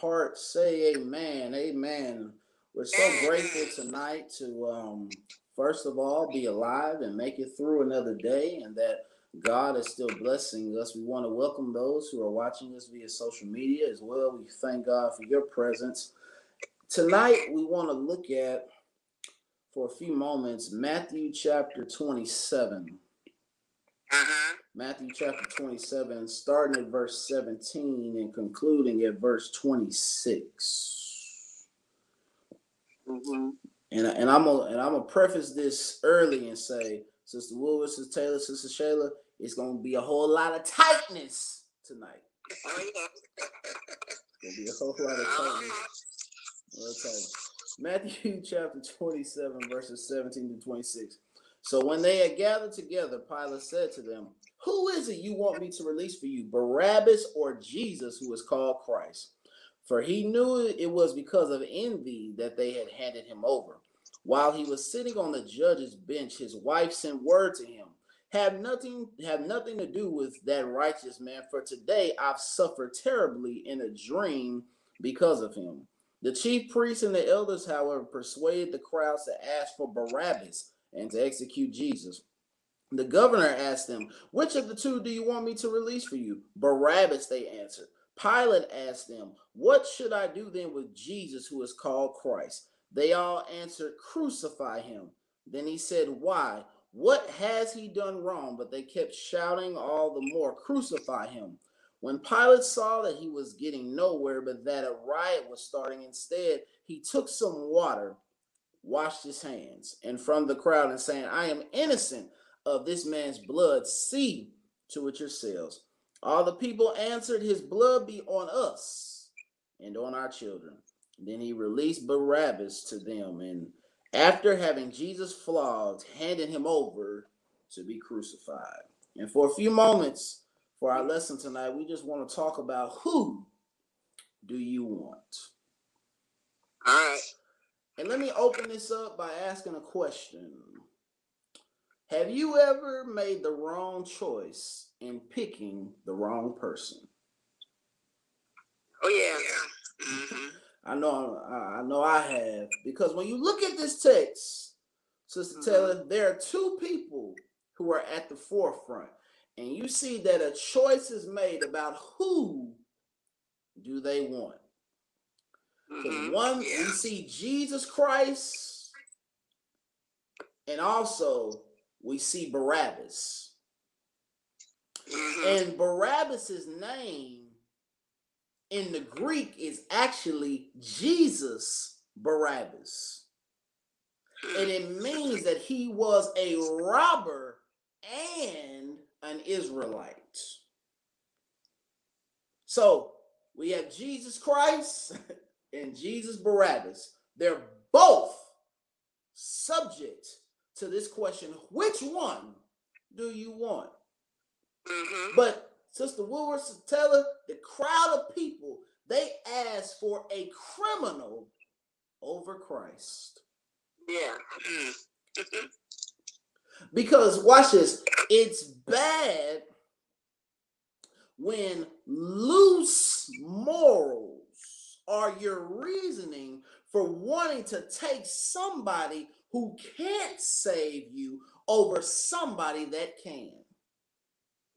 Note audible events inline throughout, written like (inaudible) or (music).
heart, say amen. Amen. We're so grateful tonight to, um, first of all, be alive and make it through another day, and that God is still blessing us. We want to welcome those who are watching us via social media as well. We thank God for your presence. Tonight, we want to look at, for a few moments, Matthew chapter 27. Uh-huh. Matthew chapter 27, starting at verse 17 and concluding at verse 26. Mm-hmm. And, and I'm gonna and I'm gonna preface this early and say, Sister Wood, Sister Taylor, Sister Shayla, it's gonna be a whole lot of tightness tonight. Oh, yeah. gonna be a whole lot of tightness. Matthew (laughs) chapter 27, verses 17 to 26. So when they had gathered together, Pilate said to them, Who is it you want me to release for you, Barabbas or Jesus, who is called Christ? For he knew it was because of envy that they had handed him over. While he was sitting on the judge's bench, his wife sent word to him, Have nothing, have nothing to do with that righteous man, for today I've suffered terribly in a dream because of him. The chief priests and the elders, however, persuaded the crowds to ask for Barabbas and to execute Jesus. The governor asked them, Which of the two do you want me to release for you? Barabbas, they answered. Pilate asked them, What should I do then with Jesus who is called Christ? They all answered, Crucify him. Then he said, Why? What has he done wrong? But they kept shouting all the more, Crucify him. When Pilate saw that he was getting nowhere, but that a riot was starting instead, he took some water washed his hands and from the crowd and saying, I am innocent of this man's blood. See to it yourselves. All the people answered, His blood be on us and on our children. Then he released Barabbas to them, and after having Jesus flogged, handed him over to be crucified. And for a few moments for our lesson tonight, we just want to talk about who do you want? All right. And let me open this up by asking a question. Have you ever made the wrong choice in picking the wrong person? Oh yeah. Mm-hmm. I know I know I have because when you look at this text, Sister mm-hmm. Taylor, there are two people who are at the forefront. And you see that a choice is made about who do they want. Mm-hmm. One, yeah. we see Jesus Christ, and also we see Barabbas. Mm-hmm. And Barabbas's name in the Greek is actually Jesus Barabbas. And it means that he was a robber and an Israelite. So we have Jesus Christ (laughs) and Jesus Barabbas, they're both subject to this question which one do you want? Mm-hmm. But Sister Woodward, Taylor, the crowd of people, they asked for a criminal over Christ. Yeah. (laughs) because watch this, it's bad when loose morals are your reasoning for wanting to take somebody who can't save you over somebody that can?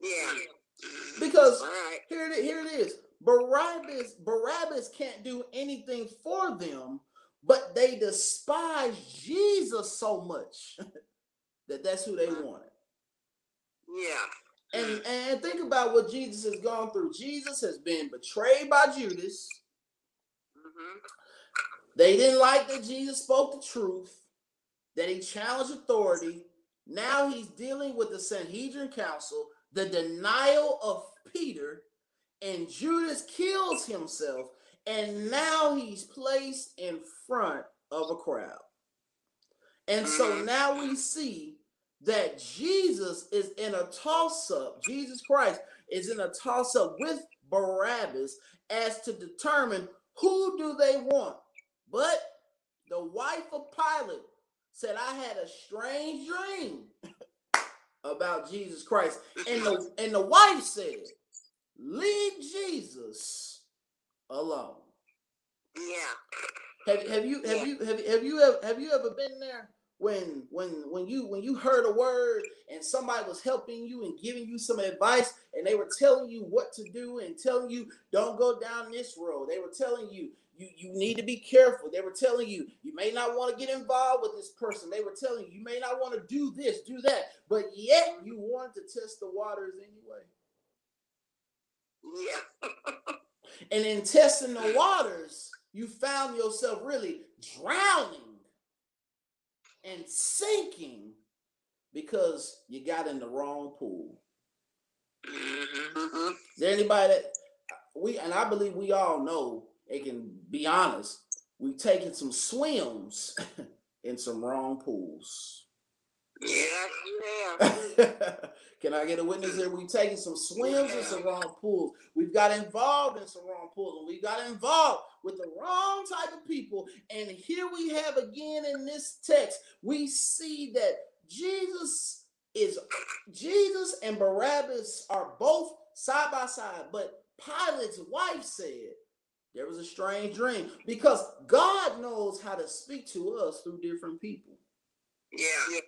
Yeah. Because right. here, it, here it is. Barabbas, Barabbas can't do anything for them, but they despise Jesus so much (laughs) that that's who they mm-hmm. wanted. Yeah. And mm. and think about what Jesus has gone through. Jesus has been betrayed by Judas. Mm-hmm. They didn't like that Jesus spoke the truth, that he challenged authority. Now he's dealing with the Sanhedrin Council, the denial of Peter, and Judas kills himself. And now he's placed in front of a crowd. And so mm-hmm. now we see that Jesus is in a toss up, Jesus Christ is in a toss up with Barabbas as to determine who do they want? But the wife of Pilate said, I had a strange dream (laughs) about Jesus Christ. And the, and the wife said, Leave Jesus alone. Yeah. Have, have you have Yeah. you have, have you ever have you ever been there when when when you when you heard a word and somebody was helping you and giving you some advice and they were telling you what to do and telling you don't go down this road. They were telling you you you need to be careful. They were telling you you may not want to get involved with this person. They were telling you you may not want to do this, do that, but yet you wanted to test the waters anyway. Yeah. And in testing the waters, you found yourself really drowning and sinking because you got in the wrong pool. Mm-hmm. Is there anybody that we and I believe we all know it can be honest, we've taken some swims (laughs) in some wrong pools. Yes, you have. Can I get a witness here? We've taken some swims in some wrong pools. We've got involved in some wrong pools. And we got involved with the wrong type of people. And here we have again in this text, we see that Jesus is Jesus and Barabbas are both side by side. But Pilate's wife said there was a strange dream because God knows how to speak to us through different people. Yeah.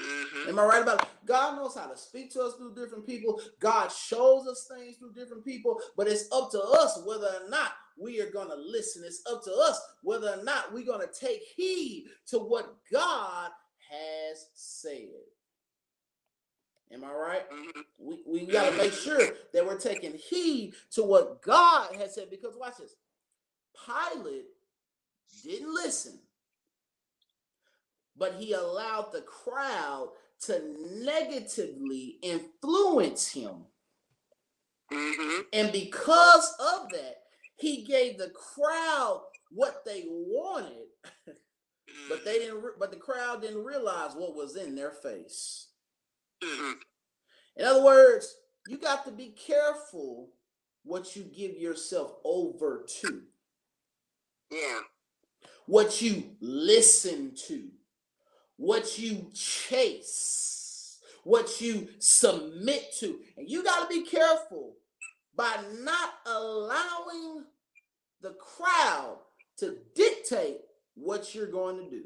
Mm-hmm. Am I right about it? God knows how to speak to us through different people. God shows us things through different people, but it's up to us whether or not we are going to listen. It's up to us whether or not we're going to take heed to what God has said. Am I right? Mm-hmm. We, we got to make sure that we're taking heed to what God has said because watch this. Pilate didn't listen but he allowed the crowd to negatively influence him. Mm-hmm. And because of that, he gave the crowd what they wanted, (laughs) but they didn't re- but the crowd didn't realize what was in their face. Mm-hmm. In other words, you got to be careful what you give yourself over to, Yeah. what you listen to, what you chase, what you submit to. And you got to be careful by not allowing the crowd to dictate what you're going to do.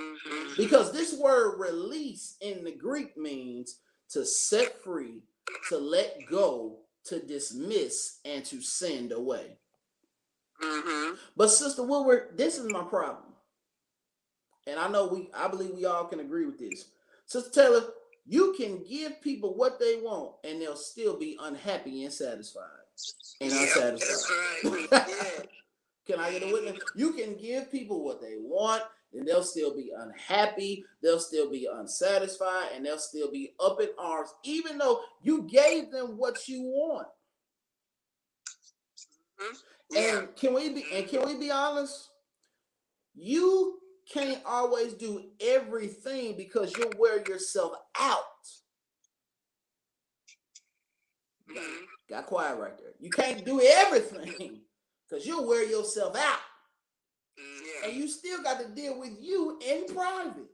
Mm-hmm. Because this word release in the Greek means to set free, to let go, to dismiss, and to send away. Mm-hmm. But Sister Woodward, this is my problem. And I know we I believe we all can agree with this. Sister Taylor, you can give people what they want and they'll still be unhappy and satisfied. And Yeah, unsatisfied. that's right. (laughs) Yeah. Can I get a witness? You can give people what they want, and they'll still be unhappy, they'll still be unsatisfied, and they'll still be up in arms, even though you gave them what you want. Mm-hmm. Yeah. And can we be and can we be honest? You can't always do everything because you'll wear yourself out. Mhm. Got quiet right there. You can't do everything (laughs) because you'll wear yourself out. Yeah. And you still got to deal with you in private.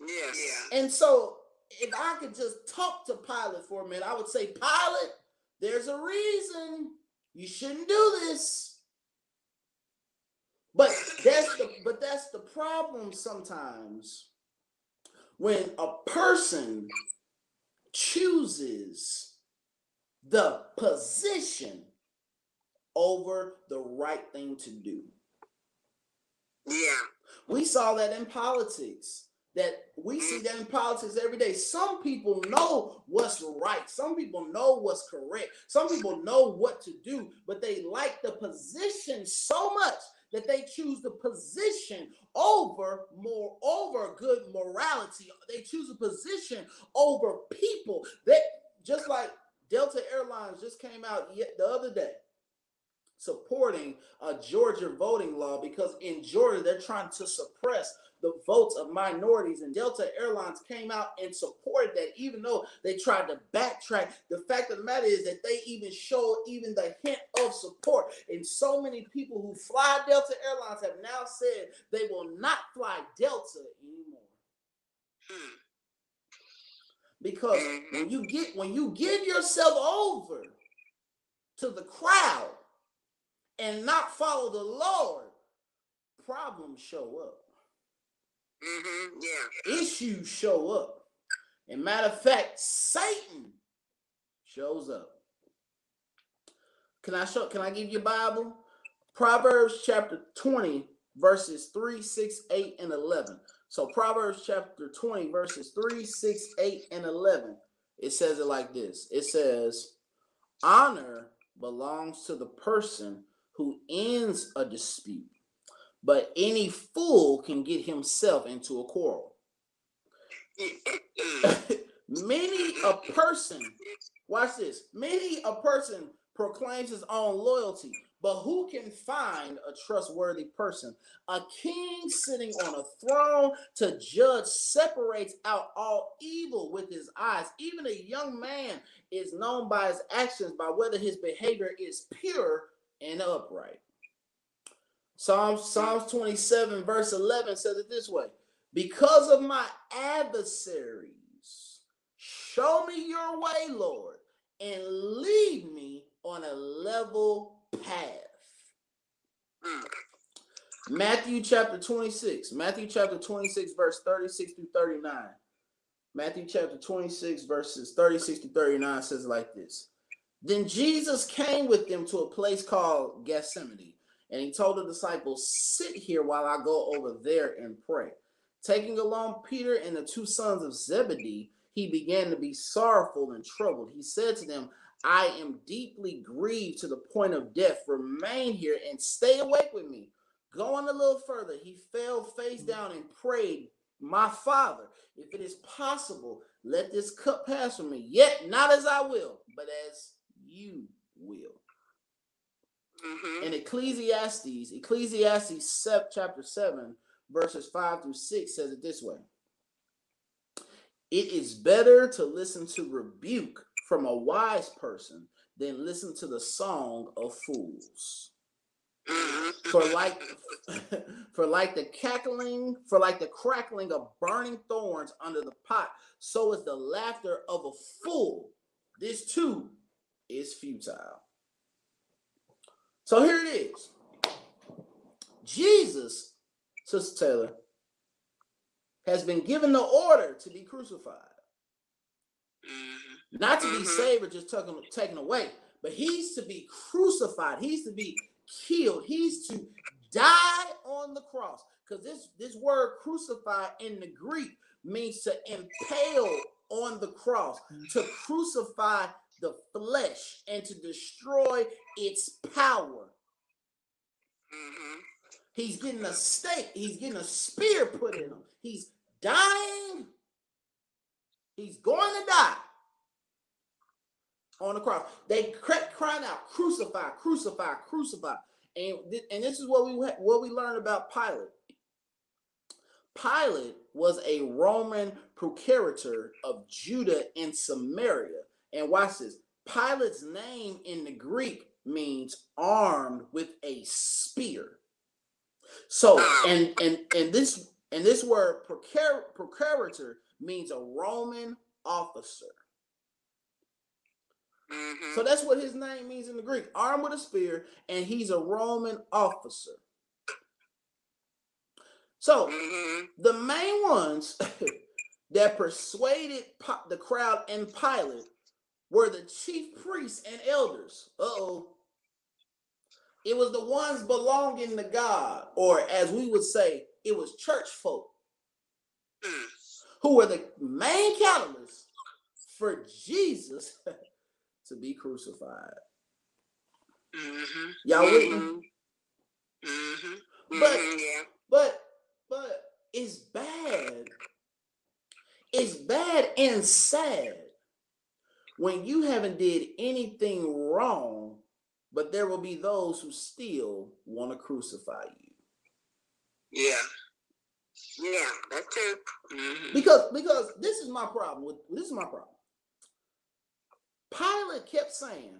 Yeah. Yeah. And so, if I could just talk to Pilate for a minute, I would say, Pilate, there's a reason you shouldn't do this. But that's the but that's the problem sometimes when a person chooses the position over the right thing to do. Yeah. We saw that in politics. That we see that in politics every day. Some people know what's right. Some people know what's correct. Some people know what to do, but they like the position so much that they choose the position over more over good morality. They choose a position over people. That just like Delta Airlines just came out yet the other day supporting a Georgia voting law because in Georgia they're trying to suppress the votes of minorities. And Delta Airlines came out and supported that even though they tried to backtrack. The fact of the matter is that they even showed even the hint of support. And so many people who fly Delta Airlines have now said they will not fly Delta anymore. Hmm. because when you get when you give yourself over to the crowd and not follow the Lord, problems show up. Mm-hmm. Yeah. Issues show up. And matter of fact, Satan shows up. Can I show? Can I give you a Bible? Proverbs chapter 20, verses 3, 6, 8, and 11. So Proverbs chapter 20, verses 3, 6, 8, and 11. It says it like this. It says, honor belongs to the person who ends a dispute, but any fool can get himself into a quarrel. (laughs) many a person, watch this, many a person proclaims his own loyalty, but who can find a trustworthy person? A king sitting on a throne to judge separates out all evil with his eyes. Even a young man is known by his actions, by whether his behavior is pure and upright. Psalms, Psalms 27, verse 11 says it this way Because of my adversaries, show me your way, Lord, and lead me on a level path. Matthew chapter 26. Matthew chapter 26, verse 36 through 39. Matthew chapter 26, verses 36 to 39 says like this. Then Jesus came with them to a place called Gethsemane, and he told the disciples, Sit here while I go over there and pray. Taking along Peter and the two sons of Zebedee, he began to be sorrowful and troubled. He said to them, I am deeply grieved to the point of death. Remain here and stay awake with me. Going a little further, he fell face down and prayed, My father, if it is possible, let this cup pass from me. Yet not as I will, but as you will. Mm-hmm. In Ecclesiastes, Ecclesiastes 7, chapter 7, verses 5 through 6 says it this way It is better to listen to rebuke from a wise person than listen to the song of fools. For like (laughs) for like the cackling, for like the crackling of burning thorns under the pot, so is the laughter of a fool. This too is futile. So here it is. Jesus, Sister Taylor, has been given the order to be crucified. Not to be mm-hmm. saved or just taken, taken away, but he's to be crucified. He's to be killed. He's to die on the cross. Because this, this word crucified in the Greek means to impale on the cross, to crucify the flesh and to destroy its power. Mm-hmm. He's getting a stake, he's getting a spear put in him. He's dying. He's going to die on the cross. They kept crying out, "Crucify, crucify, crucify!" And and this is what we what we learned about Pilate. Pilate was a Roman procurator of Judah and Samaria. And watch this. Pilate's name in the Greek means armed with a spear. So, and and and this and this word procurator, procurator means a Roman officer. Mm-hmm. So that's what his name means in the Greek, armed with a spear, and he's a Roman officer. So mm-hmm. the main ones (laughs) that persuaded the crowd and Pilate were the chief priests and elders. oh. It was the ones belonging to God, or as we would say, it was church folk mm. who were the main catalysts for Jesus (laughs) to be crucified. Mm-hmm. Y'all with me? Mm-hmm. mm-hmm. But mm-hmm. but but it's bad. It's bad and sad when you haven't did anything wrong, but there will be those who still want to crucify you. Yeah. Yeah, that's true. Mm-hmm. Because because this is my problem with this is my problem. Pilate kept saying,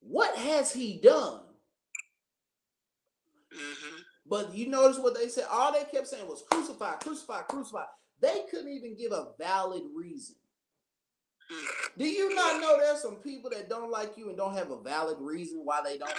What has he done? Mm-hmm. But you notice what they said? All they kept saying was crucify, crucify, crucify. They couldn't even give a valid reason. Do you not know there's some people that don't like you and don't have a valid reason why they don't?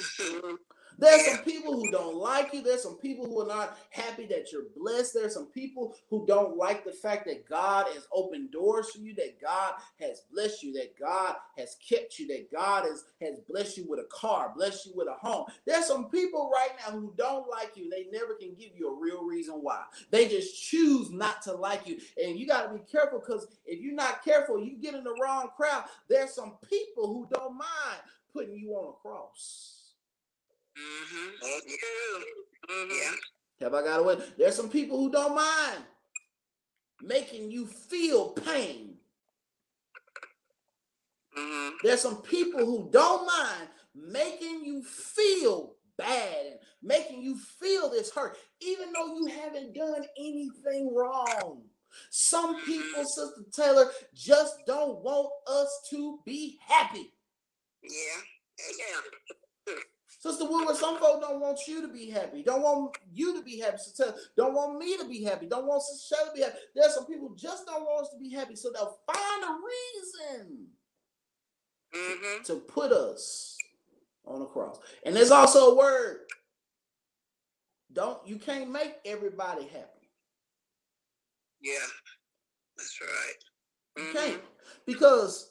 Mm-hmm. (laughs) There's some people who don't like you. There's some people who are not happy that you're blessed. There's some people who don't like the fact that God has opened doors for you, that God has blessed you, that God has kept you, that God has, has blessed you with a car, blessed you with a home. There's some people right now who don't like you. They never can give you a real reason why. They just choose not to like you. And you got to be careful because if you're not careful, you get in the wrong crowd. There's some people who don't mind putting you on a cross. Mhm. That's true. Mm-hmm. Yeah. Have I got away? There's some people who don't mind making you feel pain. Mhm. There's some people who don't mind making you feel bad and making you feel this hurt, even though you haven't done anything wrong. Some people, Sister Taylor, just don't want us to be happy. Yeah. Yeah. (laughs) Sister Woodward, some folks don't want you to be happy. Don't want you to be happy. Sister, don't want me to be happy. Don't want Sister Shelley to be happy. There's some people just don't want us to be happy, so they'll find a reason Mhm. to put us on a cross. And there's also a word. Don't you can't make everybody happy. Yeah. That's right. You Mhm. can't because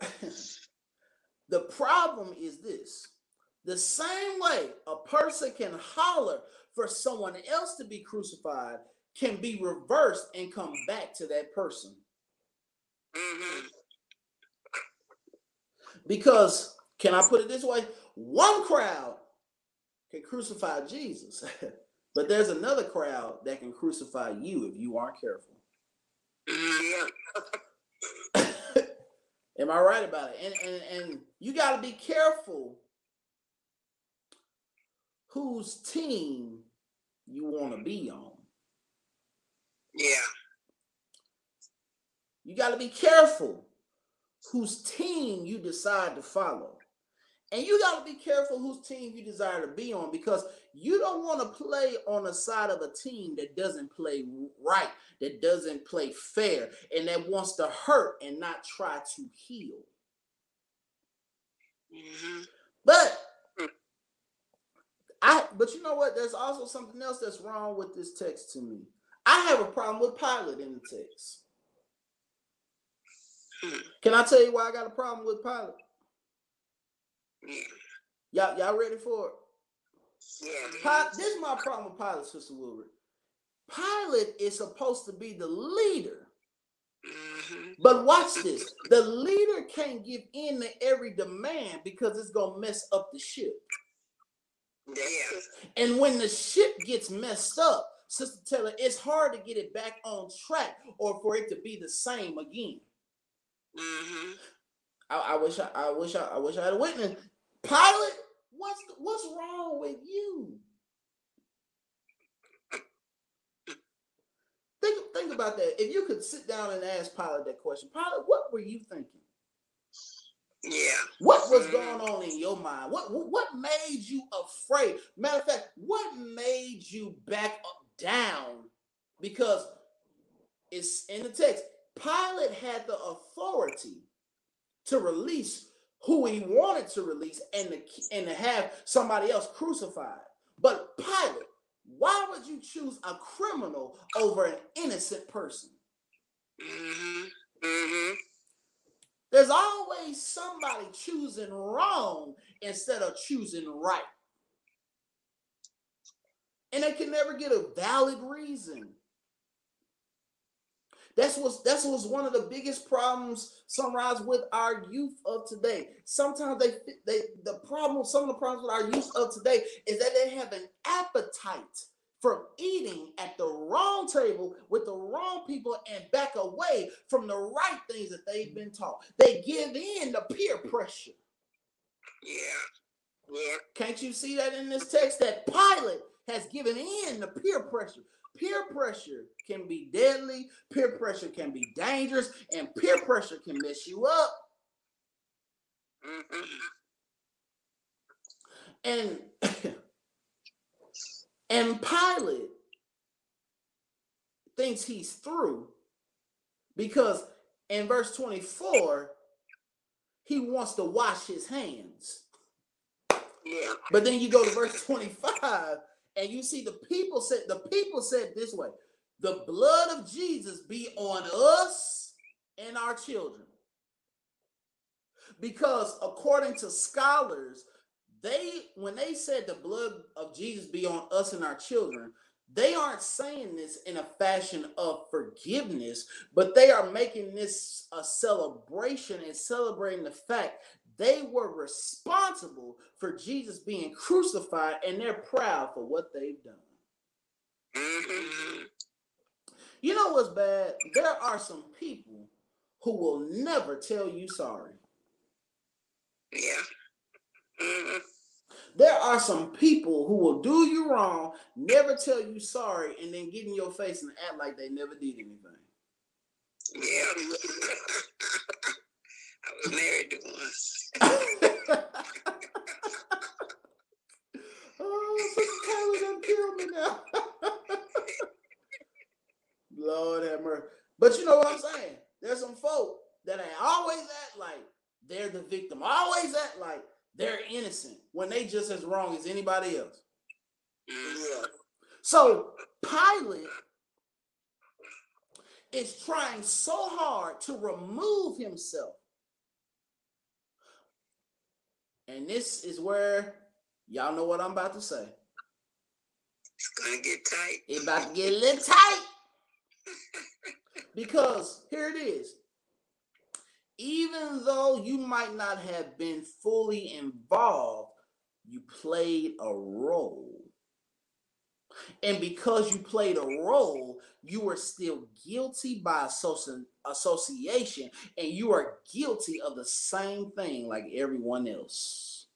(laughs) the problem is this the same way a person can holler for someone else to be crucified can be reversed and come back to that person Mhm. because can i put it this way one crowd can crucify jesus (laughs) but there's another crowd that can crucify you if you aren't careful Mhm. Yeah. (laughs) Am I right about it? And and and you got to be careful whose team you want to be on. Yeah. You got to be careful whose team you decide to follow. And you got to be careful whose team you desire to be on because you don't want to play on the side of a team that doesn't play right, that doesn't play fair, and that wants to hurt and not try to heal. Mhm. But Mm. I but you know what? There's also something else that's wrong with this text to me. I have a problem with Pilate in the text. Can I tell you why I got a problem with Pilate? Yeah. Y'all, y'all ready for it? Yeah. This is my problem with Pilate, Sister Woodward. Pilate is supposed to be the leader. Mhm. But watch this. The leader can't give in to every demand because it's gonna mess up the ship. Yeah. And when the ship gets messed up, Sister Taylor, it's hard to get it back on track or for it to be the same again. Mhm. I, I wish I, I wish I, I wish I had a witness. Pilate, what's what's wrong with you? Think think about that. If you could sit down and ask Pilate that question, Pilate, what were you thinking? Yeah. What was mm. going on in your mind? What what what made you afraid? Matter of fact, what made you back up down? Because it's in the text. Pilate had the authority to release who he wanted to release and to, and to have somebody else crucified. But Pilate, why would you choose a criminal over an innocent person? Mhm. Mhm. There's always somebody choosing wrong instead of choosing right. And they can never get a valid reason. That's what's that's what's one of the biggest problems, sunrise, with our youth of today. Sometimes they they the problem, some of the problems with our youth of today is that they have an appetite for eating at the wrong table with the wrong people and back away from the right things that they've been taught. They give in to peer pressure. Yeah. Yeah. Can't you see that in this text? That Pilate has given in to peer pressure. Peer pressure can be deadly, peer pressure can be dangerous, and peer pressure can mess you up. Mhm. And (coughs) and Pilate thinks he's through Because in verse 24, he wants to wash his hands. Yeah. But then you go to verse 25 and you see the people said the people said this way the blood of Jesus be on us and our children. Because according to scholars, they when they said the blood of Jesus be on us and our children, they aren't saying this in a fashion of forgiveness, but they are making this a celebration and celebrating the fact they were responsible for Jesus being crucified and they're proud for what they've done. Mm-hmm. You know what's bad? There are some people who will never tell you sorry. Yeah. Mm-hmm. There are some people who will do you wrong, never tell you sorry, and then get in your face and act like they never did anything. Yeah. (laughs) I was married to one. (laughs) oh, Tyler done killed me now. (laughs) Lord have mercy. But you know what I'm saying? There's some folk that ain't always act like they're the victim, always act like they're innocent when they just as wrong as anybody else. Yeah. So Pilate is trying so hard to remove himself. And this is where y'all know what I'm about to say. It's gonna get tight. It about to get a little tight. Because here it is. Even though you might not have been fully involved, you played a role. And because you played a role, you were still guilty by associ- association, and you are guilty of the same thing like everyone else.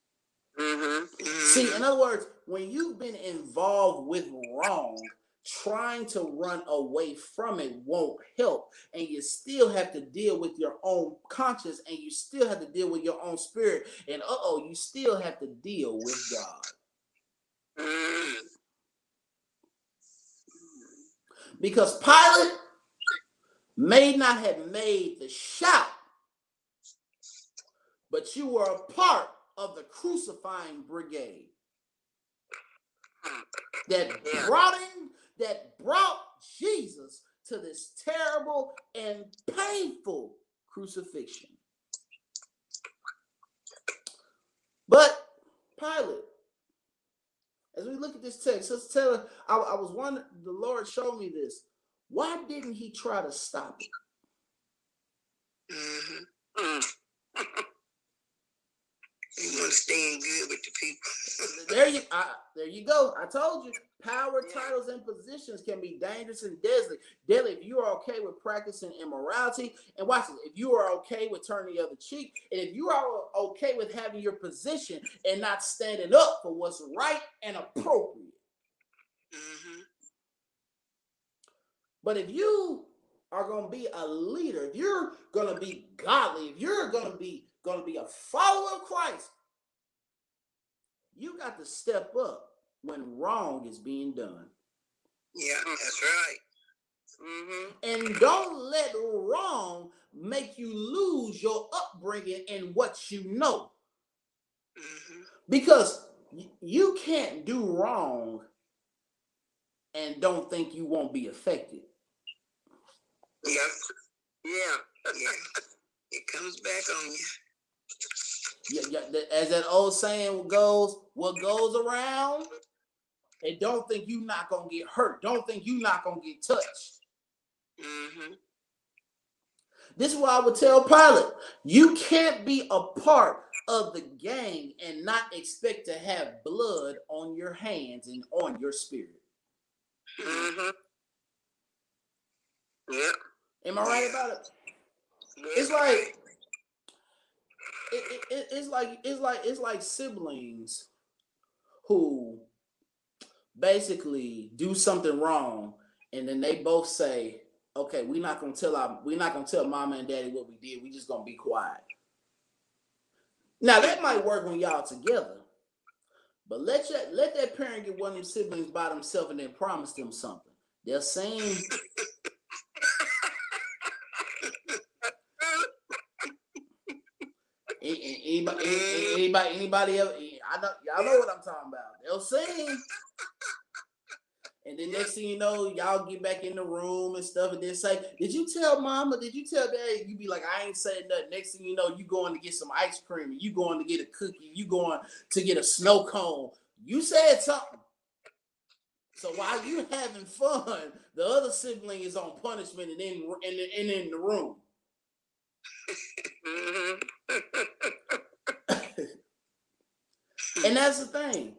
Mm-hmm. See, in other words, when you've been involved with wrong, trying to run away from it won't help. And you still have to deal with your own conscience and you still have to deal with your own spirit. And uh oh, you still have to deal with God. mm Because Pilate may not have made the shout, but you were a part of the crucifying brigade that brought in, that brought Jesus to this terrible and painful crucifixion. But Pilate, as we look at this text, let's tell I, I was one the Lord showed me this. Why didn't he try to stop it? Mm-hmm. Mm. (laughs) you want to good with the people. (laughs) There you, I, there you go. I told you, power, titles, and positions can be dangerous and deadly. Deadly if you are okay with practicing immorality, and watch this. If you are okay with turning the other cheek, and if you are okay with having your position and not standing up for what's right and appropriate. mm-hmm. But if you are going to be a leader, if you're going to be godly, if you're going to be going to be a follower of Christ, you got to step up when wrong is being done. Yeah, that's right. Mm-hmm. And don't let wrong make you lose your upbringing and what you know. Mm-hmm. Because you can't do wrong and don't think you won't be affected. Yeah. Yeah. Yeah. It comes back on you. Yeah, yeah, as that old saying goes, what goes around, and don't think you not gonna get hurt. Don't think you not gonna get touched. Mm-hmm. This is why I would tell Pilate, you can't be a part of the gang and not expect to have blood on your hands and on your spirit. Mm-hmm. Yep. Am I right about it? It's like it, it, it- it's like it's like it's like siblings who basically do something wrong and then they both say okay we're not gonna tell our we're not gonna tell mama and daddy what we did. We just gonna be quiet. Now that might work when y'all together but let your, let that parent get one of them siblings by themselves and then promise them something. They'll seem Anybody, anybody, anybody else? I know y'all know what I'm talking about. They'll sing. And then next thing you know, y'all get back in the room and stuff, and then say, "Did you tell Mama? Did you tell Dad?" You be like, "I ain't saying nothing." Next thing you know, you going to get some ice cream, you going to get a cookie, you going to get a snow cone. You said something. So while you having fun, the other sibling is on punishment and in and, and in the room. (laughs) and that's the thing.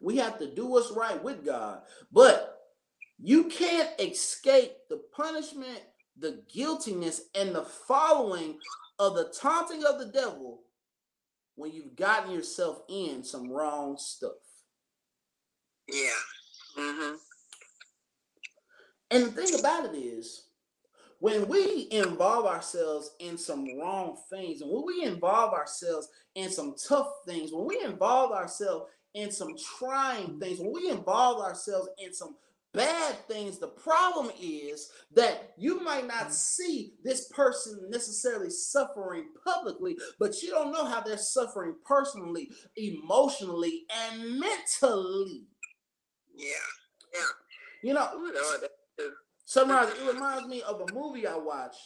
We have to do what's right with God. But you can't escape the punishment, the guiltiness, and the following of the taunting of the devil when you've gotten yourself in some wrong stuff. Yeah. Mm-hmm. And the thing about it is, when we involve ourselves in some wrong things, and when we involve ourselves in some tough things, when we involve ourselves in some trying things, when we involve ourselves in some bad things, the problem is that you might not see this person necessarily suffering publicly, but you don't know how they're suffering personally, emotionally, and mentally. Yeah, yeah. You know, Sunrise, it reminds me of a movie I watched,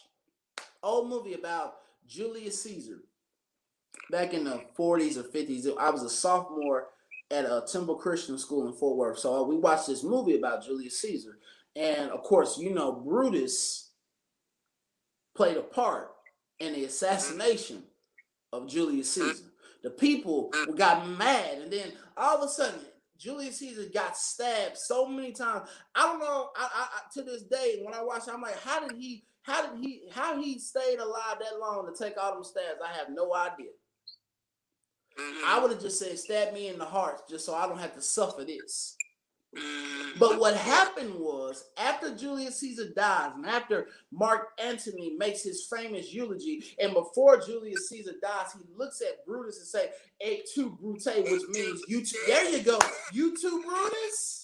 old movie about Julius Caesar back in the 40s or 50s. I was a sophomore at a Temple Christian School in Fort Worth. So uh, we watched this movie about Julius Caesar. And of course, you know, Brutus played a part in the assassination of Julius Caesar. The people got mad, and then all of a sudden, Julius Caesar got stabbed so many times. I don't know. I, I, I, to this day, when I watch, I'm like, how did he? How did he? How he stayed alive that long to take all them stabs? I have no idea. Mm-hmm. I would have just said, stab me in the heart, just so I don't have to suffer this. But what happened was after Julius Caesar dies, and after Mark Antony makes his famous eulogy, and before Julius Caesar dies, he looks at Brutus and say, "Et tu, Brute," which means you. Too. There you go, you too, Brutus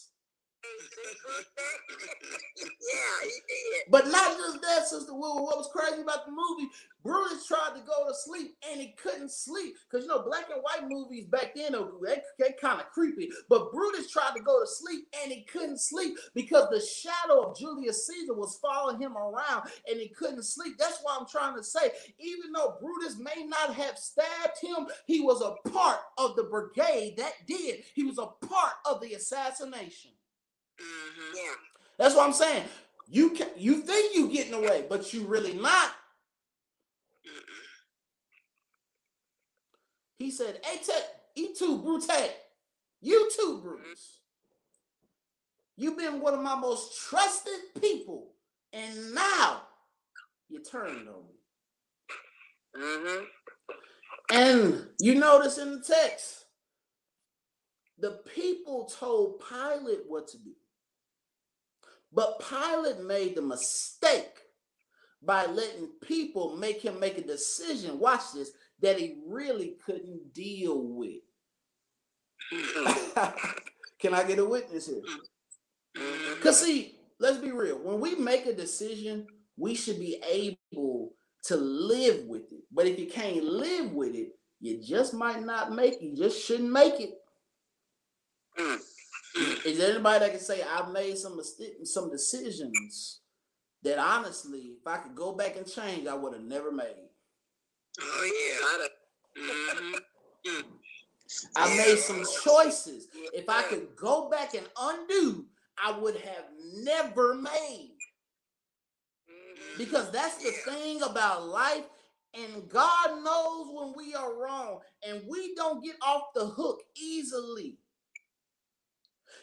But not just that, Sister Will. What was crazy about the movie, Brutus tried to go to sleep and he couldn't sleep. Because, you know, black and white movies back then, they, they kind of creepy. But Brutus tried to go to sleep and he couldn't sleep because the shadow of Julius Caesar was following him around and he couldn't sleep. That's why I'm trying to say, even though Brutus may not have stabbed him, he was a part of the brigade that did. He was a part of the assassination. Mm-hmm. Yeah. That's what I'm saying. You can you think you getting away, but you really not. He said, Hey Ted, E too, Brute. You too, Bruce. You've been one of my most trusted people, and now you're turning on me. Mm-hmm. And you notice in the text, the people told Pilate what to do. But Pilate made the mistake by letting people make him make a decision, watch this, that he really couldn't deal with. (laughs) Can I get a witness here? Mm-hmm. Because, see, let's be real. When we make a decision, we should be able to live with it. But if you can't live with it, you just might not make it. You just shouldn't make it. Mm. Is there anybody that can say I've made some some decisions that honestly, if I could go back and change, I would have never made? Oh yeah. Mm-hmm. Mm. I yeah. made some choices. If I could go back and undo, I would have never made. Mm-hmm. Because that's the yeah. thing about life. And God knows when we are wrong, and we don't get off the hook easily.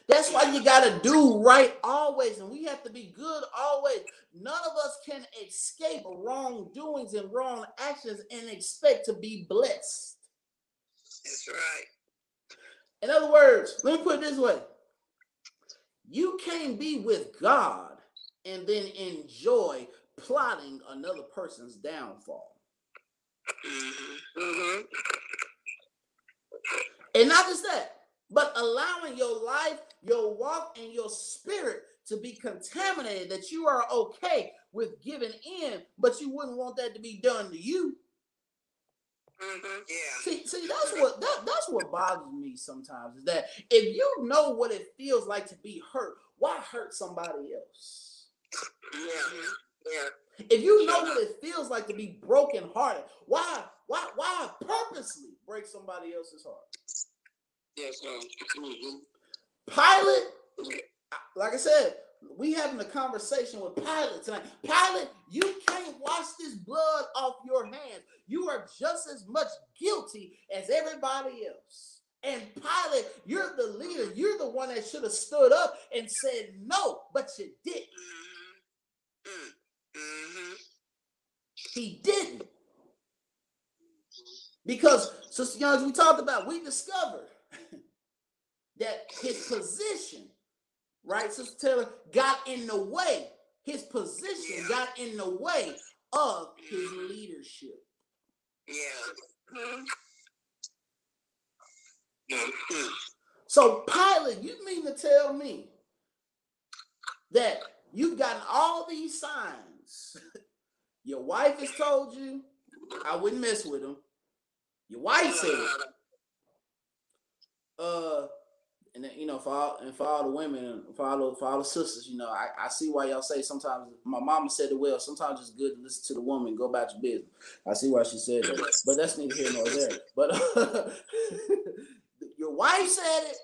That's why you got to do right always, and we have to be good always. None of us can escape wrongdoings and wrong actions and expect to be blessed. That's right. In other words, let me put it this way you can't be with God and then enjoy plotting another person's downfall. Mm-hmm. Mm-hmm. And not just that, but allowing your life, your walk, and your spirit to be contaminated, that you are okay with giving in, but you wouldn't want that to be done to you. Mm-hmm. Yeah. See, see, that's what that, that's what bothers me sometimes is that if you know what it feels like to be hurt, why hurt somebody else? Yeah. Yeah. If you know what it feels like to be broken hearted, why why why purposely break somebody else's heart? Yes. Mm-hmm. Pilate, like I said, we having a conversation with Pilate tonight. Pilate, you can't wash this blood off your hands. You are just as much guilty as everybody else. And Pilate, you're the leader. You're the one that should have stood up and said no, but you didn't. Mm-hmm. Mm-hmm. He didn't. Because, Sister Young, we talked about, we discovered that his position, right, Sister Taylor, got in the way. His position Yeah. got in the way of his leadership. Yeah. Mm-hmm. So, Pilate, you mean to tell me that you've gotten all these signs? (laughs) Your wife has told you I wouldn't mess with him. Your wife said uh and then, you know for all and for all the women for all the, for all the sisters you know I, I see why y'all say sometimes my mama said it well sometimes it's good to listen to the woman go about your business. I see why she said that but that's neither here nor there. But (laughs) your wife said it.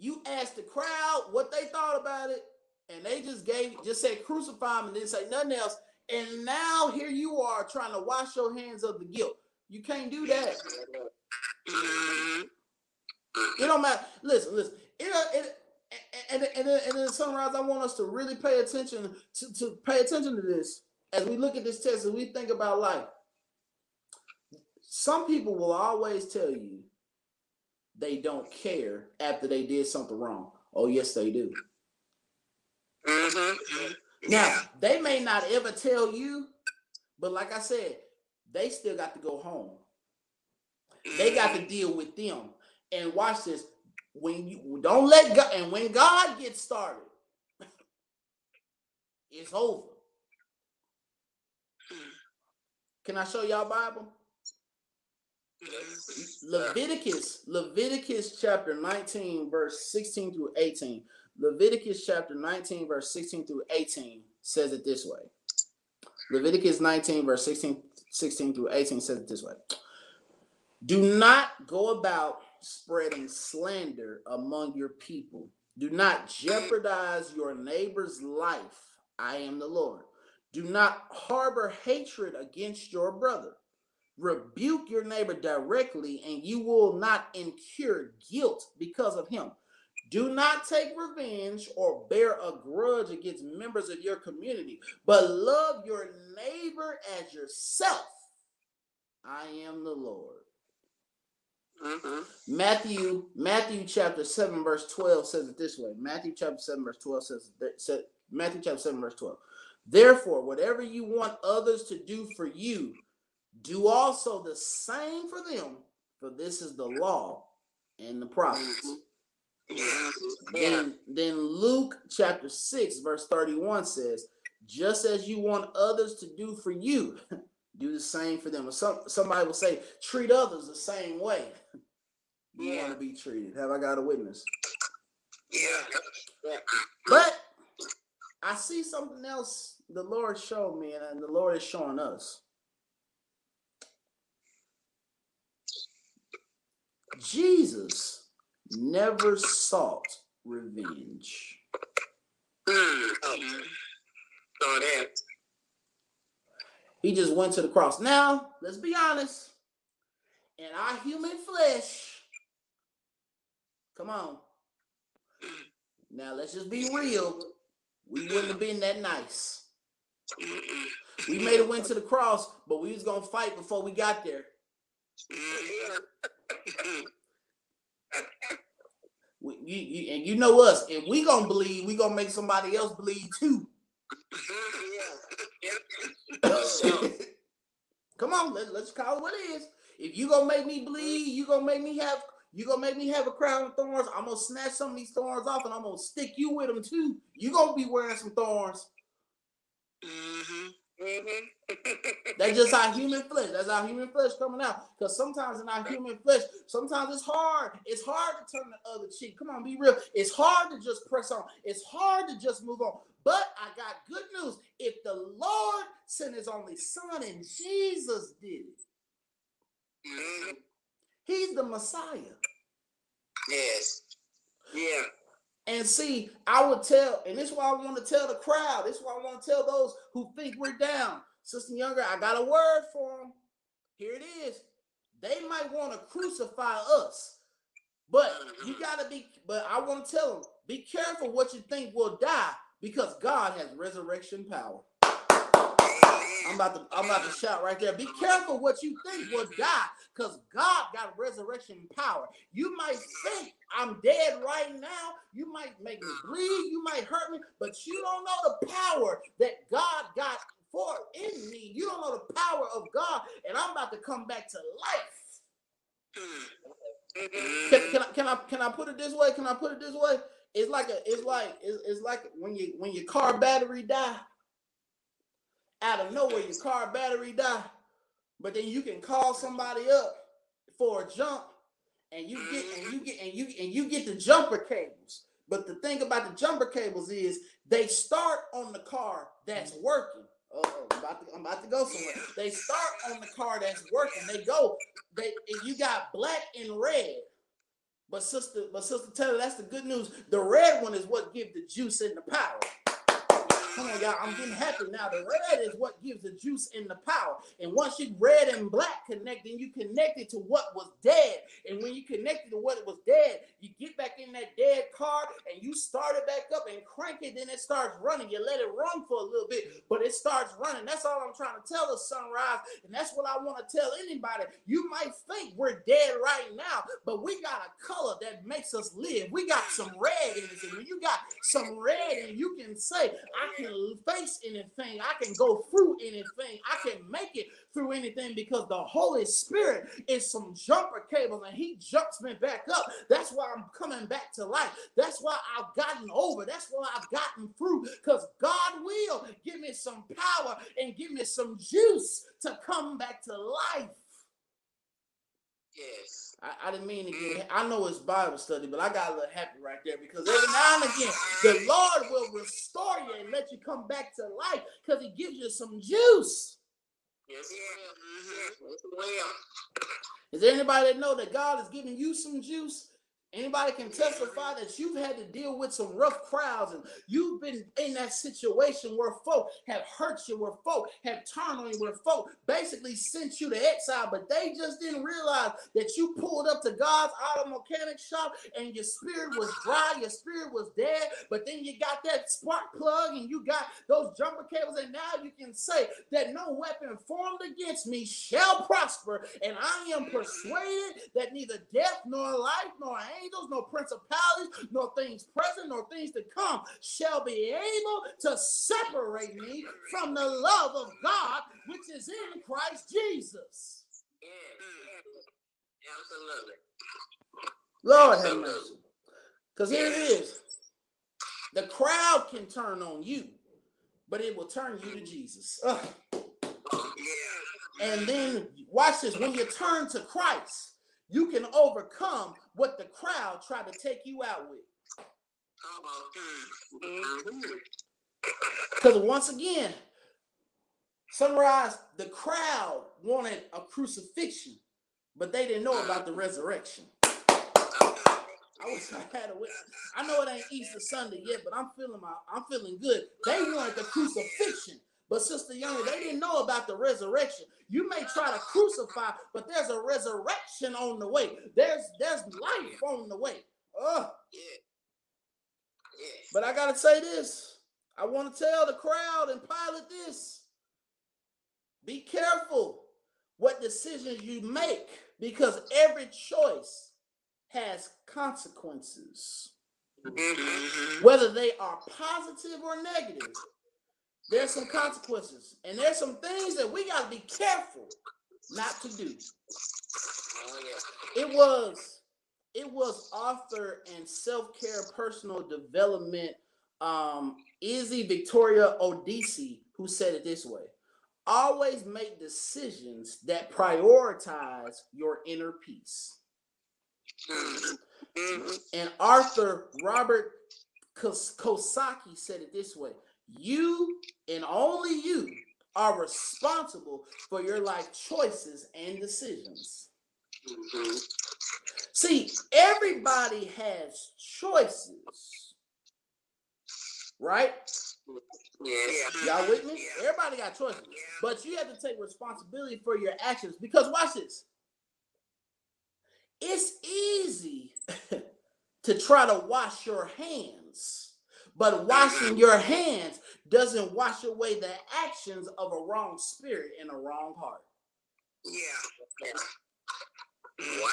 You asked the crowd what they thought about it and they just gave just said crucify him and didn't say nothing else. And now here you are trying to wash your hands of the guilt. You can't do that. Mm-hmm. It don't matter. Listen, listen. It, it and and and, then- sunrise. I want us to really pay attention to, to pay attention to this as we look at this text and we think about life. Some people will always tell you they don't care after they did something wrong. Oh yes, they do. Mm-hmm. Now they may not ever tell you, but like I said, they still got to go home. They got to deal with them. And watch this. When you don't let God, and when God gets started, (laughs) it's over. Can I show y'all Bible? Leviticus, Leviticus chapter 19, verse 16 through 18. Leviticus chapter 19, verse 16 through 18 says it this way. Leviticus 19, verse 16, 16 through 18 says it this way. Do not go about spreading slander among your people. Do not (clears throat) jeopardize your neighbor's life. I am the Lord. Do not harbor hatred against your brother. Rebuke your neighbor directly, and you will not incur guilt because of him. Do not take revenge or bear a grudge against members of your community, but love your neighbor as yourself. I am the Lord. Mm-hmm. Matthew, Matthew chapter 7, verse 12 says it this way. Matthew chapter 7, verse 12 says, said, Matthew chapter 7, verse 12. Therefore, whatever you want others to do for you, do also the same for them, for this is the law and the prophets. Then, then Luke chapter 6, verse 31 says, just as you want others to do for you, (laughs) do the same for them. Or some somebody will say, treat others the same way. (laughs) You Yeah. want to be treated. Have I got a witness? Yeah. But I see something else the Lord showed me, and- the Lord is showing us. Jesus never sought revenge. Mm. Oh. He just went to the cross. Now, let's be honest. In our human flesh, come on. Now, let's just be real. We wouldn't have been that nice. We may have went to the cross, but we was gonna fight before we got there. We, you, you, and you know us. If we gonna bleed, we gonna make somebody else bleed too. Yeah. (coughs) Yep. Come on, let, let's call it what it is. If you gonna make me bleed, you gonna make me have you gonna make me have a crown of thorns. I'm gonna snatch some of these thorns off, and I'm gonna stick you with them too. You gonna be wearing some thorns. Mhm. Mm-hmm. That's just our human flesh. That's our human flesh coming out. Because sometimes in our human flesh, sometimes it's hard. It's hard to turn the other cheek. Come on, be real. It's hard to just press on. It's hard to just move on. But I got good news. If the Lord sent his only son and Jesus did it, Mhm. he's the Messiah. Yes. Yeah. And see, I would tell, and this is why I want to tell the crowd. This is why I want to tell those who think we're down. Sister Younger, I got a word for them. Here it is. They might want to crucify us, but you got to be, but I want to tell them be careful what you think will die because God has resurrection power. I'm about to I'm about to shout right there. Be careful what you think will die, because God got resurrection power. You might think I'm dead right now. You might make me bleed, you might hurt me, but you don't know the power that God got for in me. You don't know the power of God, and I'm about to come back to life. Can, can I can I can I put it this way? Can I put it this way? It's like a it's like it's, it's like when you when your car battery die. Out of nowhere, your car battery die, but then you can call somebody up for a jump, and you get and you get and you and you get the jumper cables. But the thing about the jumper cables is they start on the car that's working. Oh, I'm about to, I'm about to go somewhere. They start on the car that's working. They go. They you got black and red. But sister, but sister Taylor, that's the good news. The red one is what gives the juice and the power. Come on, y'all. I'm getting happy now. The red is what gives the juice and the power. And once you red and black connect, then you connected to what was dead. And when you connected to what was dead, you get back in that dead car and you start it back up and crank it. Then it starts running. You let it run for a little bit, but it starts running. That's all I'm trying to tell us, sunrise. And that's what I want to tell anybody. You might think we're dead right now, but we got a color that makes us live. We got some red in us. And when you got some red and you can say, I can face anything, I can go through anything, I can make it through anything because the Holy Spirit is some jumper cables and He jumps me back up. That's why I'm coming back to life. That's why I've gotten over. That's why I've gotten through because God will give me some power and give me some juice to come back to life. Yes. I, I didn't mean to get. Mm. I know it's Bible study, but I got a little happy right there because every now and again, the Lord will restore let you come back to life because He gives you some juice. Yes. Yeah. Mm-hmm. Is there anybody that know that God is giving you some juice? Anybody can testify that you've had to deal with some rough crowds and you've been in that situation where folk have hurt you, where folk have turned on you, where folk basically sent you to exile, but they just didn't realize that you pulled up to God's auto mechanic shop and your spirit was dry, your spirit was dead, but then you got that spark plug and you got those jumper cables, and now you can say that no weapon formed against me shall prosper, and I am persuaded that neither death nor life nor angels, nor principalities, nor things present, nor things to come shall be able to separate me from the love of God which is in Christ Jesus. Absolutely. Lord have mercy. Because here it is. The crowd can turn on you, but it will turn you to Jesus. Ugh. And then watch this. When you turn to Christ, you can overcome what the crowd tried to take you out with. Because once again, sunrise, the crowd wanted a crucifixion, but they didn't know about the resurrection. I was I had a wit- I know it ain't Easter Sunday yet, but I'm feeling my I'm feeling good. They wanted the crucifixion, but Sister Younger, they didn't know about the resurrection. You may try to crucify, but there's a resurrection on the way. There's there's life on the way. Yeah. But I gotta say this. I want to tell the crowd and Pilate this. Be careful what decisions you make because every choice has consequences. Mm-hmm. Whether they are positive or negative, there's some consequences. And there's some things that we got to be careful not to do. It was it was author and self-care personal development um Izey Victoria Odiase who said it this way. always make decisions that prioritize your inner peace. Mm-hmm. And Arthur Robert Kos- Kiyosaki said it this way You and only you are responsible for your life choices and decisions. Mm-hmm. See, everybody has choices, right? Yeah. Y'all with me? Yeah. Everybody got choices, Yeah. but you have to take responsibility for your actions because watch this. It's easy (laughs) to try to wash your hands, but washing your hands doesn't wash away the actions of a wrong spirit and a wrong heart. Yeah. Wow.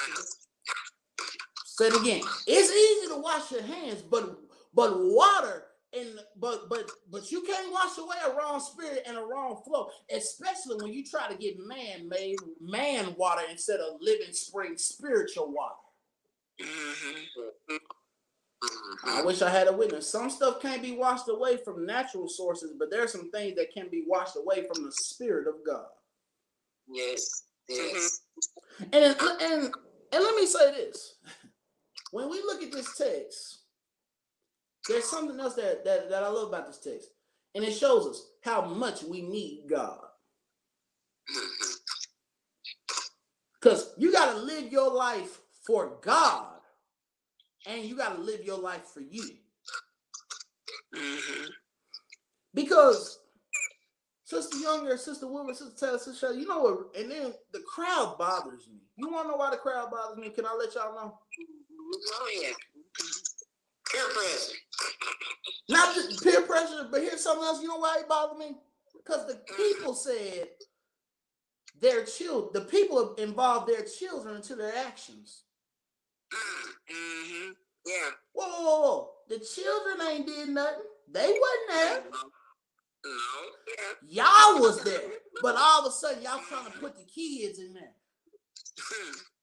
Say it again. It's easy to wash your hands, but but water and but but but you can't wash away a wrong spirit and a wrong flow, especially when you try to get man-made man water instead of living spring spiritual water. Mm-hmm. I wish I had a witness. Some stuff can't be washed away from natural sources, but there are some things that can be washed away from the spirit of God. Yes. Yes. And and and let me say this: when we look at this text, there's something else that that, that I love about this text, and it shows us how much we need God. Mm-hmm. Because you got to live your life for God, and you got to live your life for you. Mm-hmm. Because Sister Younger, Sister Wilbur, Sister Taylor, Sister Shelley, you know what? And then the crowd bothers me. You want to know why the crowd bothers me? Can I let y'all know? Oh yeah. Peer pressure. Not just peer pressure, but here's something else. You know why it bothers me? Because the people said their children, the people involved their children into their actions. Mm-hmm. Yeah. Whoa, whoa, whoa. The children ain't did nothing. They wasn't there. No. Yeah. Y'all was there. But all of a sudden, y'all trying to put the kids in there. (laughs)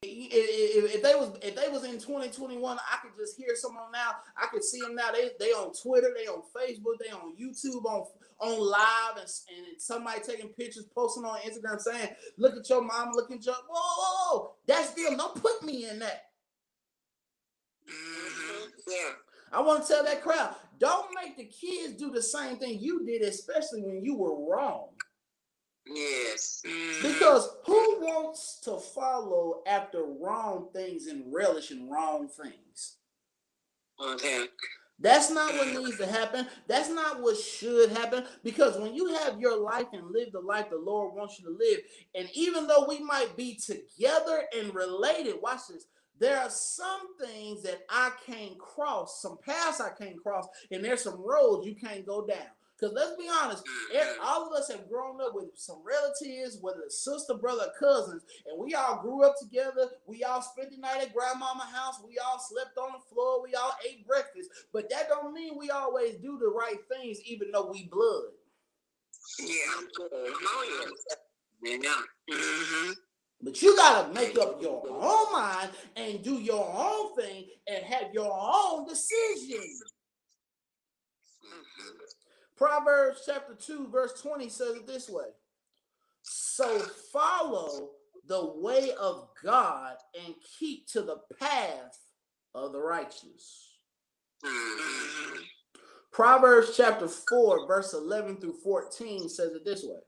If they was if they was in 2021, I could just hear someone now. I could see them now. They they on Twitter, they on Facebook, they on YouTube, on on live, and, and somebody taking pictures, posting on Instagram, saying, "Look at your mom, look at your whoa, whoa, whoa. that's them. Don't put me in that." Mm-hmm. Yeah. I want to tell that crowd, don't make the kids do the same thing you did, especially when you were wrong. Yes. Because who wants to follow after wrong things and relish in wrong things? Okay. That's not what mm. needs to happen. That's not what should happen. Because when you have your life and live the life the Lord wants you to live, and even though we might be together and related, watch this. There are some things that I can't cross, some paths I can't cross, and there's some roads you can't go down. Because let's be honest, all of us have grown up with some relatives, whether it's sister, brother, cousins, and we all grew up together. We all spent the night at grandmama house. We all slept on the floor. We all ate breakfast. But that don't mean we always do the right things, even though we blood. Yeah. Yeah. Yeah. Mm-hmm. But you gotta make up your own mind and do your own thing and have your own decisions. Proverbs chapter 2, verse 20 says it this way So follow the way of God and keep to the path of the righteous. Proverbs chapter 4, verse 11 through 14 says it this way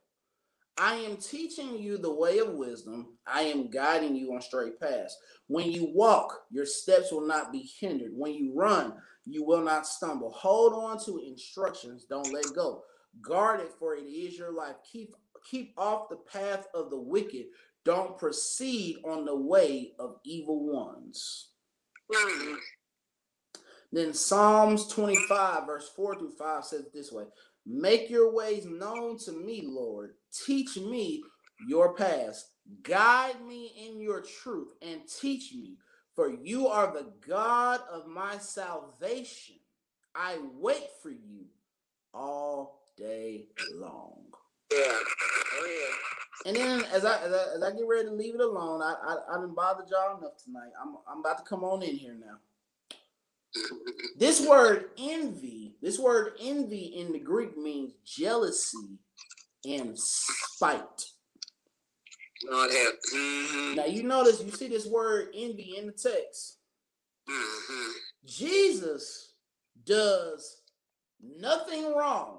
I am teaching you the way of wisdom, I am guiding you on straight paths. When you walk, your steps will not be hindered. When you run, you will not stumble. Hold on to instructions, don't let go. Guard it, for it is your life. Keep keep off the path of the wicked. Don't proceed on the way of evil ones. Mm-hmm. Then Psalms 25, verse 4 through 5 says this way Make your ways known to me, Lord. Teach me your paths. Guide me in your truth and teach me, for you are the God of my salvation. I wait for you all day long. Yeah. Oh yeah. And then as I, as I as I get ready to leave it alone, I I, I didn't bother y'all enough tonight. I'm I'm about to come on in here now. This word envy, this word envy in the Greek means jealousy and spite. Lord help. Mm-hmm. Now you notice you see this word envy in the text. Mm-hmm. Jesus does nothing wrong.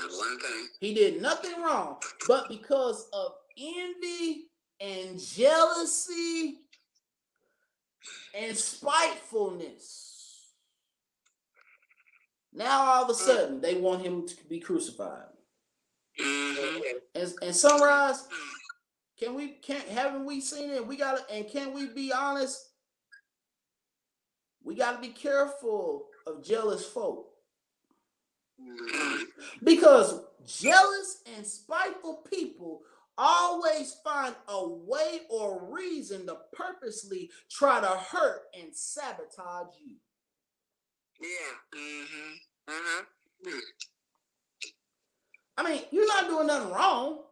Not one thing. He did nothing wrong, but because of envy and jealousy and spitefulness, now all of a sudden they want him to be crucified. And, and sunrise, can we can't haven't we seen it? We gotta and can we be honest? We gotta be careful of jealous folk. Because jealous and spiteful people always find a way or reason to purposely try to hurt and sabotage you. Yeah. Mm-hmm. Uh-huh. I mean, you're not doing nothing wrong,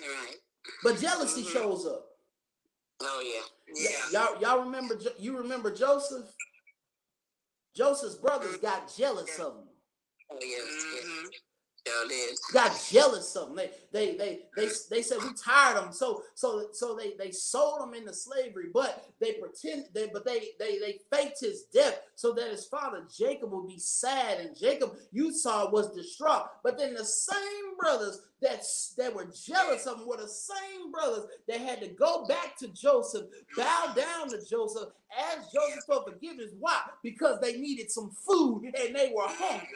Right. but jealousy Mhm. shows up. Oh yeah. Yeah. Y'all, y'all remember? You remember Joseph? Joseph's brothers got jealous of him. Oh yes. Got jealous of them. They they they they they said we tired of him. So so so they they sold them into slavery, but they pretend they but they they they faked his death so that his father Jacob would be sad. And Jacob you saw was distraught. But then the same brothers that that were jealous of him were the same brothers that had to go back to Joseph, bow down to Joseph, ask Joseph for forgiveness. Why? Because they needed some food and they were hungry.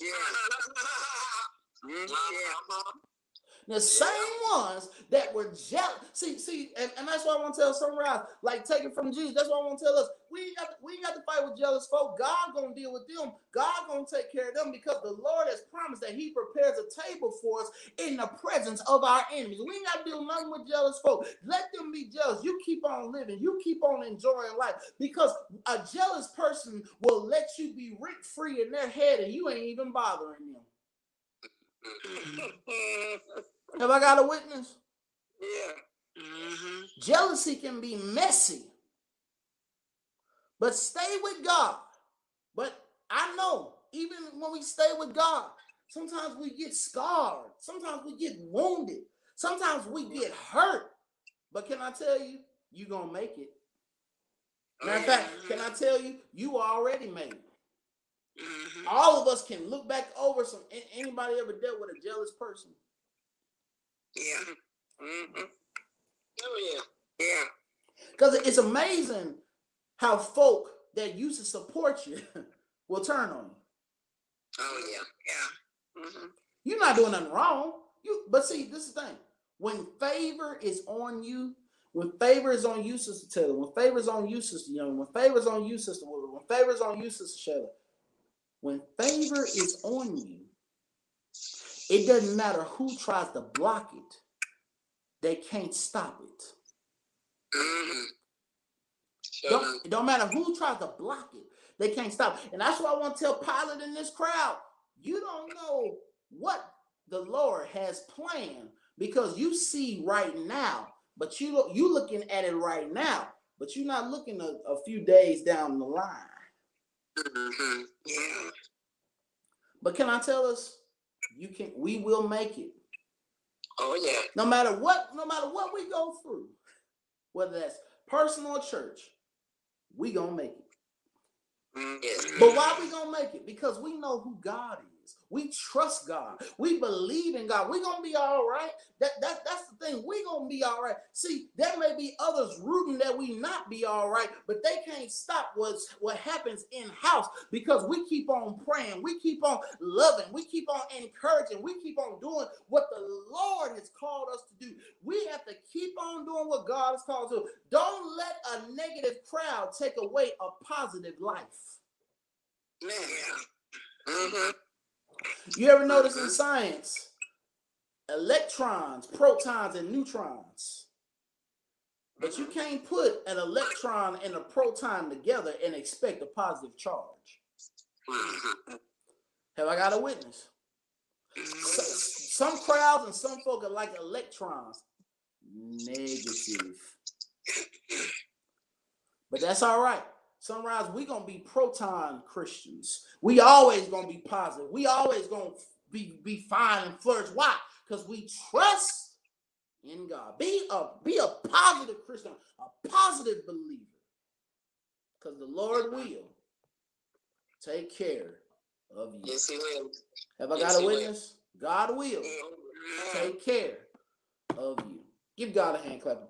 Yeah. Mhm. Yeah. The same ones that were jealous. See, see, and, and that's why I want to tell Sunrise, like take it from Jesus. That's why I want to tell us. We ain't got to, we ain't got to fight with jealous folk. God gonna deal with them. God gonna take care of them because the Lord has promised that He prepares a table for us in the presence of our enemies. We ain't got to do nothing with jealous folk. Let them be jealous. You keep on living. You keep on enjoying life because a jealous person will let you be rent free in their head, and you ain't even bothering them. (laughs) Have I got a witness? yeah. Mm-hmm. Jealousy can be messy, but stay with God. But I know, even when we stay with God, sometimes we get scarred, sometimes we get wounded, sometimes we get hurt. But can I tell you, you're going to make it. Matter of fact, can I tell you, you already made it. Mm-hmm. All of us can look back over some. Anybody ever dealt with a jealous person? Yeah. Mm-hmm. Oh yeah. Yeah. Because it's amazing how folk that used to support you (laughs) will turn on you. Oh yeah. Yeah. Mm-hmm. You're not doing nothing wrong. You, but see, this is the thing. When favor is on you, when favor is on you, Sister Taylor, when favor is on you, Sister Young, when favor is on you, Sister Willard, when favor is on you, Sister Shayla, when favor is on you, it doesn't matter who tries to block it, they can't stop it. Mm-hmm. Don't, it don't matter who tries to block it, they can't stop. And that's why I want to tell Pilate in this crowd, you don't know what the Lord has planned because you see right now, but you look you looking at it right now, but you're not looking a, a few days down the line. Mm-hmm. Yeah. But can I tell us, you can we will make it. Oh yeah. No matter what, no matter what we go through, whether that's personal or church, we gonna make it. Mm. But why we gonna make it? Because we know who God is. We trust God. We believe in God. We're gonna be all right. That, that that's the thing. We're gonna be all right. See, there may be others rooting that we not be all right, but they can't stop what's what happens in-house because we keep on praying, we keep on loving, we keep on encouraging, we keep on doing what the Lord has called us to do. We have to keep on doing what God has called us to do. Don't let a negative crowd take away a positive life. Man. Mm-hmm. You ever notice in science, electrons, protons, and neutrons, but you can't put an electron and a proton together and expect a positive charge. Have I got a witness? S- Some crowds and some folk are like electrons, negative. But that's all right Sunrise, we gonna be proton Christians. We always gonna be positive. We always gonna be be fine and flourish. Why? Because we trust in God. Be a be a positive Christian, a positive believer. Because the Lord will take care of you. Yes, he will. Have I Yes, got a he will. witness? God will take care of you. Give God a hand clap.